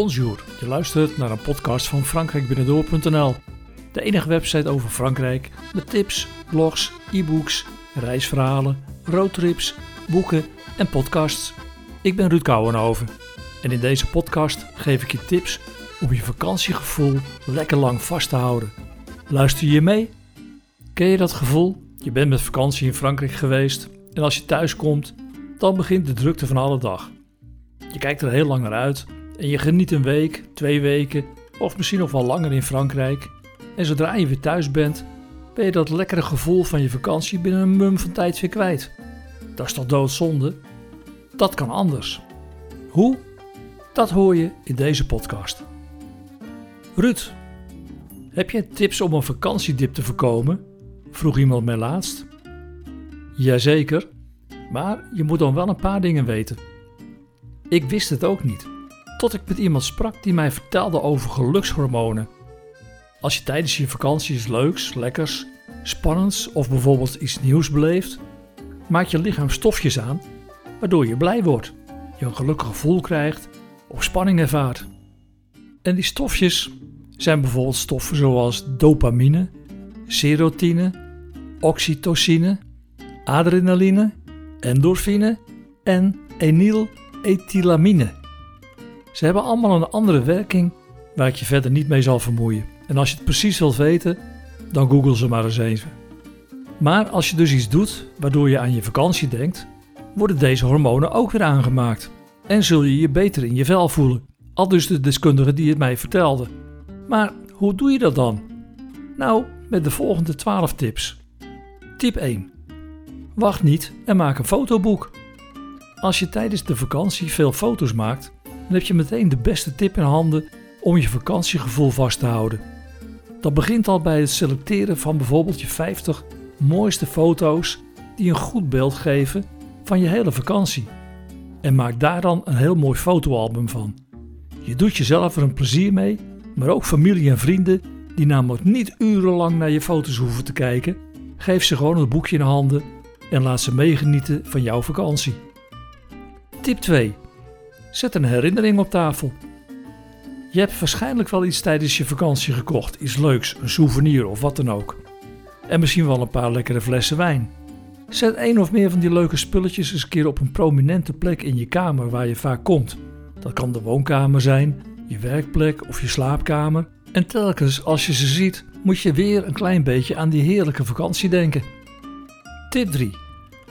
Bonjour, je luistert naar een podcast van frankrijkbinnendoor.nl. De enige website over Frankrijk met tips, blogs, e-books, reisverhalen, roadtrips, boeken en podcasts. Ik ben Ruud Kouwenhoven en in deze podcast geef ik je tips om je vakantiegevoel lekker lang vast te houden. Luister je mee? Ken je dat gevoel? Je bent met vakantie in Frankrijk geweest en als je thuis komt, dan begint de drukte van alle dag. Je kijkt er heel lang naar uit en je geniet een week, twee weken of misschien nog wel langer in Frankrijk. En zodra je weer thuis bent, ben je dat lekkere gevoel van je vakantie binnen een mum van tijd weer kwijt. Dat is toch doodzonde? Dat kan anders. Hoe? Dat hoor je in deze podcast. Ruud, heb jij tips om een vakantiedip te voorkomen? Vroeg iemand mij laatst. Jazeker, maar je moet dan wel een paar dingen weten. Ik wist het ook niet, tot ik met iemand sprak die mij vertelde over gelukshormonen. Als je tijdens je vakantie iets leuks, lekkers, spannends of bijvoorbeeld iets nieuws beleeft, maakt je lichaam stofjes aan waardoor je blij wordt, je een gelukkig gevoel krijgt of spanning ervaart. En die stofjes zijn bijvoorbeeld stoffen zoals dopamine, serotine, oxytocine, adrenaline, endorfine en enylethylamine. Ze hebben allemaal een andere werking waar ik je verder niet mee zal vermoeien. En als je het precies wilt weten, dan google ze maar eens even. Maar als je dus iets doet waardoor je aan je vakantie denkt, worden deze hormonen ook weer aangemaakt. En zul je je beter in je vel voelen. Al dus de deskundige die het mij vertelde. Maar hoe doe je dat dan? Nou, met de volgende 12 tips. Tip 1. Wacht niet en maak een fotoboek. Als je tijdens de vakantie veel foto's maakt, heb je meteen de beste tip in handen om je vakantiegevoel vast te houden. Dat begint al bij het selecteren van bijvoorbeeld je 50 mooiste foto's die een goed beeld geven van je hele vakantie. En maak daar dan een heel mooi fotoalbum van. Je doet jezelf er een plezier mee, maar ook familie en vrienden die namelijk niet urenlang naar je foto's hoeven te kijken. Geef ze gewoon het boekje in handen en laat ze meegenieten van jouw vakantie. Tip 2. Zet een herinnering op tafel. Je hebt waarschijnlijk wel iets tijdens je vakantie gekocht, iets leuks, een souvenir of wat dan ook. En misschien wel een paar lekkere flessen wijn. Zet één of meer van die leuke spulletjes eens een keer op een prominente plek in je kamer waar je vaak komt. Dat kan de woonkamer zijn, je werkplek of je slaapkamer. En telkens als je ze ziet, moet je weer een klein beetje aan die heerlijke vakantie denken. Tip 3.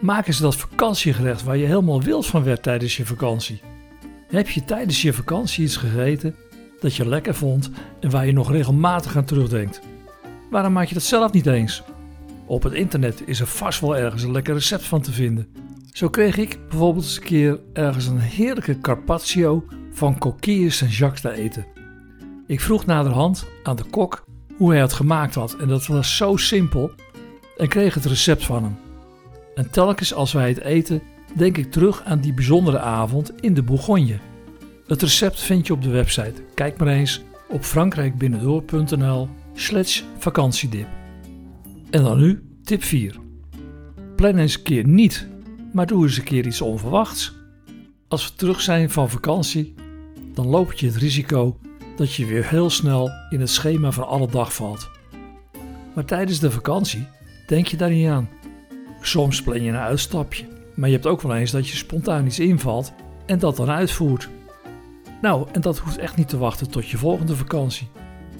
Maak eens dat vakantiegerecht waar je helemaal wild van werd tijdens je vakantie. Heb je tijdens je vakantie iets gegeten dat je lekker vond en waar je nog regelmatig aan terugdenkt? Waarom maak je dat zelf niet eens? Op het internet is er vast wel ergens een lekker recept van te vinden. Zo kreeg ik bijvoorbeeld eens een keer ergens een heerlijke carpaccio van Coquille Saint-Jacques te eten. Ik vroeg naderhand aan de kok hoe hij het gemaakt had en dat was zo simpel en kreeg het recept van hem. En telkens als wij het eten, denk ik terug aan die bijzondere avond in de Bourgogne. Het recept vind je op de website. Kijk maar eens op frankrijkbinnendoor.nl slash vakantiedip. En dan nu tip 4. Plan eens een keer niet, maar doe eens een keer iets onverwachts. Als we terug zijn van vakantie, dan loop je het risico dat je weer heel snel in het schema van alle dag valt. Maar tijdens de vakantie denk je daar niet aan. Soms plan je een uitstapje, maar je hebt ook wel eens dat je spontaan iets invalt en dat dan uitvoert. Nou, en dat hoeft echt niet te wachten tot je volgende vakantie.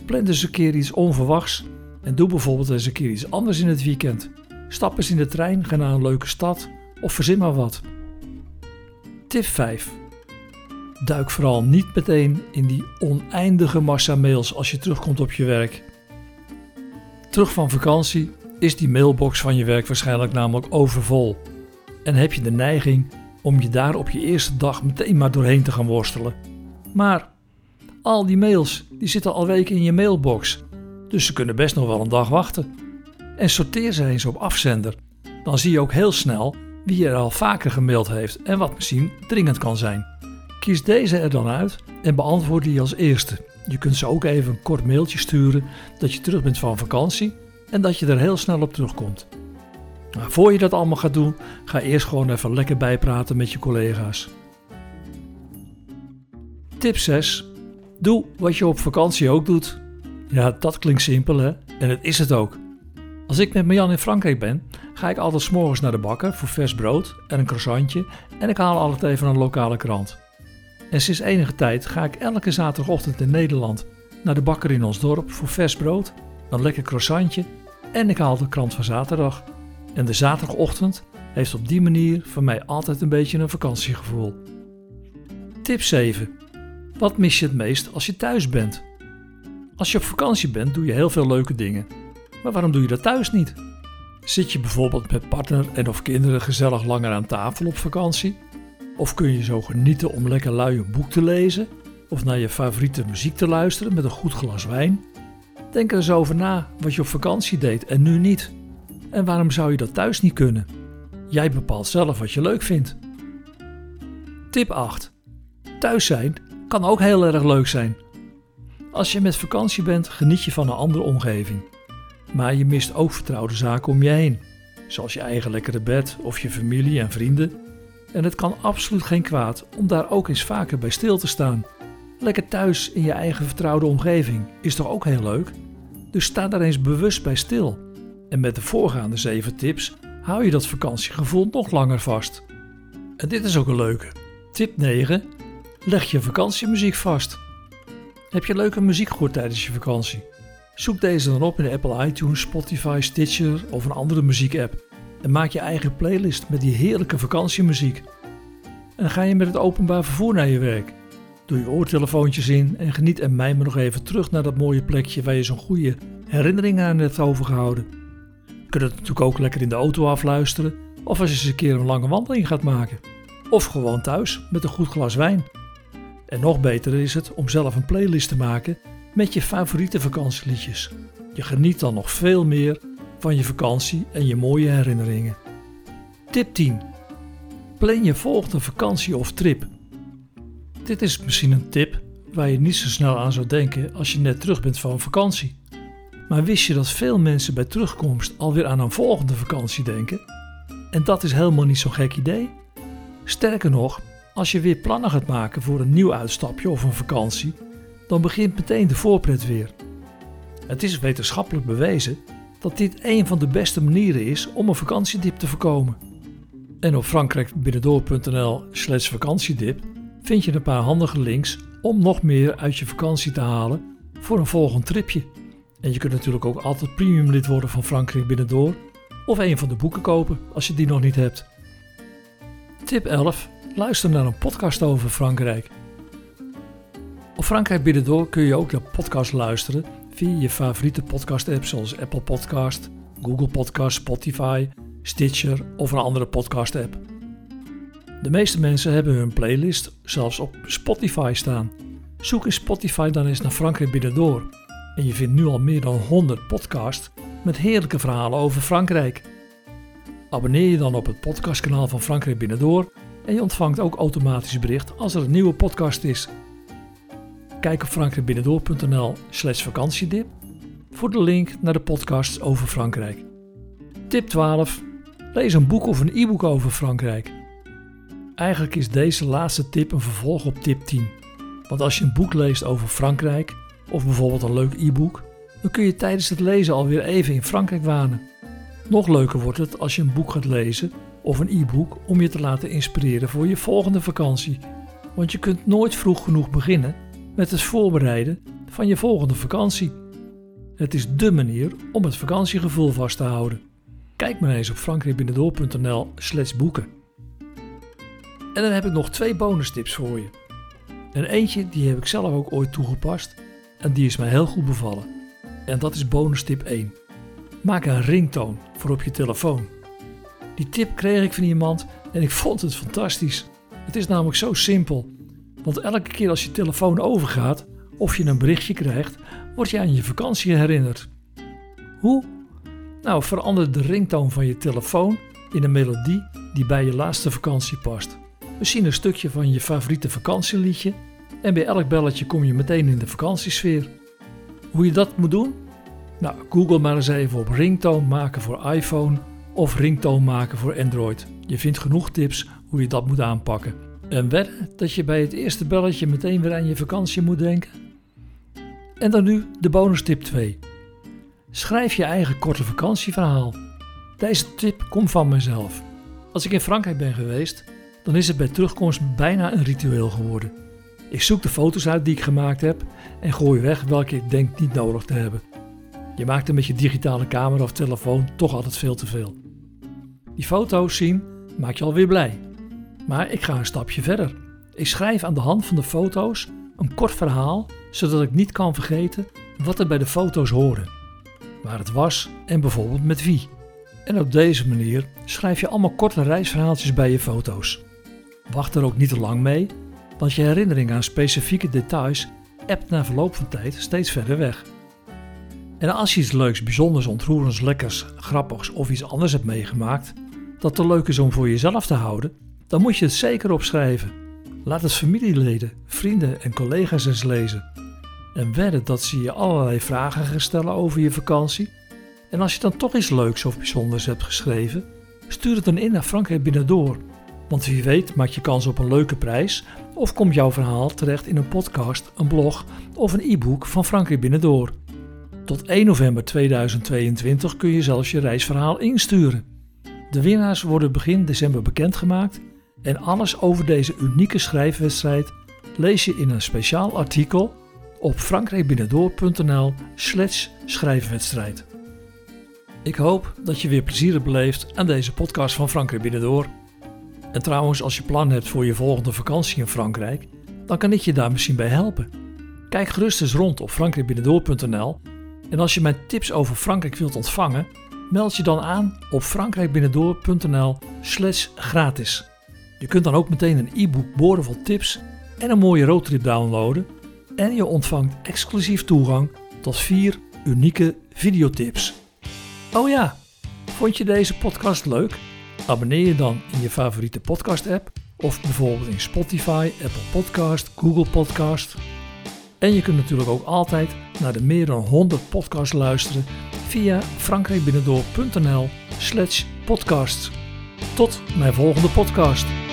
Plan dus een keer iets onverwachts en doe bijvoorbeeld eens een keer iets anders in het weekend. Stap eens in de trein, ga naar een leuke stad of verzin maar wat. Tip 5. Duik vooral niet meteen in die oneindige massa mails als je terugkomt op je werk. Terug van vakantie is die mailbox van je werk waarschijnlijk namelijk overvol. En heb je de neiging om je daar op je eerste dag meteen maar doorheen te gaan worstelen. Maar al die mails die zitten al weken in je mailbox, dus ze kunnen best nog wel een dag wachten. En sorteer ze eens op afzender. Dan zie je ook heel snel wie er al vaker gemaild heeft en wat misschien dringend kan zijn. Kies deze er dan uit en beantwoord die als eerste. Je kunt ze ook even een kort mailtje sturen dat je terug bent van vakantie en dat je er heel snel op terugkomt. Maar voor je dat allemaal gaat doen, ga eerst gewoon even lekker bijpraten met je collega's. Tip 6. Doe wat je op vakantie ook doet. Ja, dat klinkt simpel hè? En het is het ook. Als ik met Marjan in Frankrijk ben, ga ik altijd s morgens naar de bakker voor vers brood en een croissantje en ik haal altijd even een lokale krant. En sinds enige tijd ga ik elke zaterdagochtend in Nederland naar de bakker in ons dorp voor vers brood, een lekker croissantje en ik haal de krant van zaterdag. En de zaterdagochtend heeft op die manier voor mij altijd een beetje een vakantiegevoel. Tip 7. Wat mis je het meest als je thuis bent? Als je op vakantie bent, doe je heel veel leuke dingen. Maar waarom doe je dat thuis niet? Zit je bijvoorbeeld met partner en of kinderen gezellig langer aan tafel op vakantie? Of kun je zo genieten om lekker lui een boek te lezen? Of naar je favoriete muziek te luisteren met een goed glas wijn? Denk er eens over na wat je op vakantie deed en nu niet. En waarom zou je dat thuis niet kunnen? Jij bepaalt zelf wat je leuk vindt. Tip 8. Thuis zijn kan ook heel erg leuk zijn. Als je met vakantie bent, geniet je van een andere omgeving. Maar je mist ook vertrouwde zaken om je heen, zoals je eigen lekkere bed of je familie en vrienden. En het kan absoluut geen kwaad om daar ook eens vaker bij stil te staan. Lekker thuis in je eigen vertrouwde omgeving is toch ook heel leuk? Dus sta daar eens bewust bij stil. En met de voorgaande 7 tips hou je dat vakantiegevoel nog langer vast. En dit is ook een leuke. Tip 9. Leg je vakantiemuziek vast. Heb je leuke muziek gehoord tijdens je vakantie? Zoek deze dan op in de Apple iTunes, Spotify, Stitcher of een andere muziekapp. En maak je eigen playlist met die heerlijke vakantiemuziek. En ga je met het openbaar vervoer naar je werk? Doe je oortelefoontjes in en geniet en mij maar nog even terug naar dat mooie plekje waar je zo'n goede herinneringen aan hebt overgehouden. Je kunt het natuurlijk ook lekker in de auto afluisteren of als je eens een keer een lange wandeling gaat maken. Of gewoon thuis met een goed glas wijn. En nog beter is het om zelf een playlist te maken met je favoriete vakantieliedjes. Je geniet dan nog veel meer van je vakantie en je mooie herinneringen. Tip 10. Plan je volgende vakantie of trip. Dit is misschien een tip waar je niet zo snel aan zou denken als je net terug bent van vakantie. Maar wist je dat veel mensen bij terugkomst alweer aan een volgende vakantie denken? En dat is helemaal niet zo'n gek idee. Sterker nog, als je weer plannen gaat maken voor een nieuw uitstapje of een vakantie, dan begint meteen de voorpret weer. Het is wetenschappelijk bewezen dat dit een van de beste manieren is om een vakantiedip te voorkomen. En op frankrijkbinnendoor.nl slash vakantiedip vind je een paar handige links om nog meer uit je vakantie te halen voor een volgend tripje. En je kunt natuurlijk ook altijd premium lid worden van Frankrijk Binnendoor of een van de boeken kopen als je die nog niet hebt. Tip 11. Luister naar een podcast over Frankrijk. Op Frankrijk Binnendoor kun je ook de podcast luisteren via je favoriete podcast-app zoals Apple Podcast, Google Podcast, Spotify, Stitcher of een andere podcast-app. De meeste mensen hebben hun playlist zelfs op Spotify staan. Zoek in Spotify dan eens naar Frankrijk Binnendoor en je vindt nu al meer dan 100 podcasts met heerlijke verhalen over Frankrijk. Abonneer je dan op het podcastkanaal van Frankrijk Binnendoor en je ontvangt ook automatisch bericht als er een nieuwe podcast is. Kijk op frankrijkbinnendoor.nl slash vakantiedip voor de link naar de podcasts over Frankrijk. Tip 12. Lees een boek of een e-book over Frankrijk. Eigenlijk is deze laatste tip een vervolg op tip 10. Want als je een boek leest over Frankrijk, of bijvoorbeeld een leuk e-book, dan kun je tijdens het lezen alweer even in Frankrijk wanen. Nog leuker wordt het als je een boek gaat lezen of een e-book om je te laten inspireren voor je volgende vakantie. Want je kunt nooit vroeg genoeg beginnen met het voorbereiden van je volgende vakantie. Het is dé manier om het vakantiegevoel vast te houden. Kijk maar eens op frankrijkbinnendoor.nl slash boeken. En dan heb ik nog twee bonus tips voor je. En eentje die heb ik zelf ook ooit toegepast en die is mij heel goed bevallen. En dat is bonus tip 1. Maak een ringtoon voor op je telefoon. Die tip kreeg ik van iemand en ik vond het fantastisch. Het is namelijk zo simpel. Want elke keer als je telefoon overgaat of je een berichtje krijgt, word je aan je vakantie herinnerd. Hoe? Nou, verander de ringtoon van je telefoon in een melodie die bij je laatste vakantie past. Misschien een stukje van je favoriete vakantieliedje en bij elk belletje kom je meteen in de vakantiesfeer. Hoe je dat moet doen? Nou, google maar eens even op ringtoon maken voor iPhone of ringtoon maken voor Android. Je vindt genoeg tips hoe je dat moet aanpakken. En wedden dat je bij het eerste belletje meteen weer aan je vakantie moet denken? En dan nu de bonus tip 2. Schrijf je eigen korte vakantieverhaal. Deze tip komt van mezelf. Als ik in Frankrijk ben geweest, dan is het bij terugkomst bijna een ritueel geworden. Ik zoek de foto's uit die ik gemaakt heb en gooi weg welke ik denk niet nodig te hebben. Je maakt er met je digitale camera of telefoon toch altijd veel te veel. Die foto's zien maakt je alweer blij. Maar ik ga een stapje verder. Ik schrijf aan de hand van de foto's een kort verhaal, zodat ik niet kan vergeten wat er bij de foto's hoorde. Waar het was en bijvoorbeeld met wie. En op deze manier schrijf je allemaal korte reisverhaaltjes bij je foto's. Wacht er ook niet te lang mee, want je herinnering aan specifieke details ebt na verloop van tijd steeds verder weg. En als je iets leuks, bijzonders, ontroerends, lekkers, grappigs of iets anders hebt meegemaakt, dat te leuk is om voor jezelf te houden, dan moet je het zeker opschrijven. Laat het familieleden, vrienden en collega's eens lezen. En wedden dat ze je allerlei vragen gaan stellen over je vakantie. En als je dan toch iets leuks of bijzonders hebt geschreven, stuur het dan in naar Frankrijk binnendoor. Want wie weet maak je kans op een leuke prijs of komt jouw verhaal terecht in een podcast, een blog of een e-book van Frankrijk binnendoor. Tot 1 november 2022 kun je zelfs je reisverhaal insturen. De winnaars worden begin december bekendgemaakt en alles over deze unieke schrijfwedstrijd lees je in een speciaal artikel op frankrijkbinnendoor.nl slash schrijfwedstrijd. Ik hoop dat je weer plezier hebt beleefd aan deze podcast van Frankrijk Binnendoor. En trouwens, als je plan hebt voor je volgende vakantie in Frankrijk, dan kan ik je daar misschien bij helpen. Kijk gerust eens rond op frankrijkbinnendoor.nl en als je mijn tips over Frankrijk wilt ontvangen, meld je dan aan op frankrijkbinnendoor.nl slash gratis. Je kunt dan ook meteen een e-book boordevol tips en een mooie roadtrip downloaden en je ontvangt exclusief toegang tot vier unieke videotips. Oh ja, vond je deze podcast leuk? Abonneer je dan in je favoriete podcast app of bijvoorbeeld in Spotify, Apple Podcast, Google Podcast. En je kunt natuurlijk ook altijd naar de meer dan 100 podcasts luisteren via frankrijkbinnendoor.nl slash podcasts. Tot mijn volgende podcast.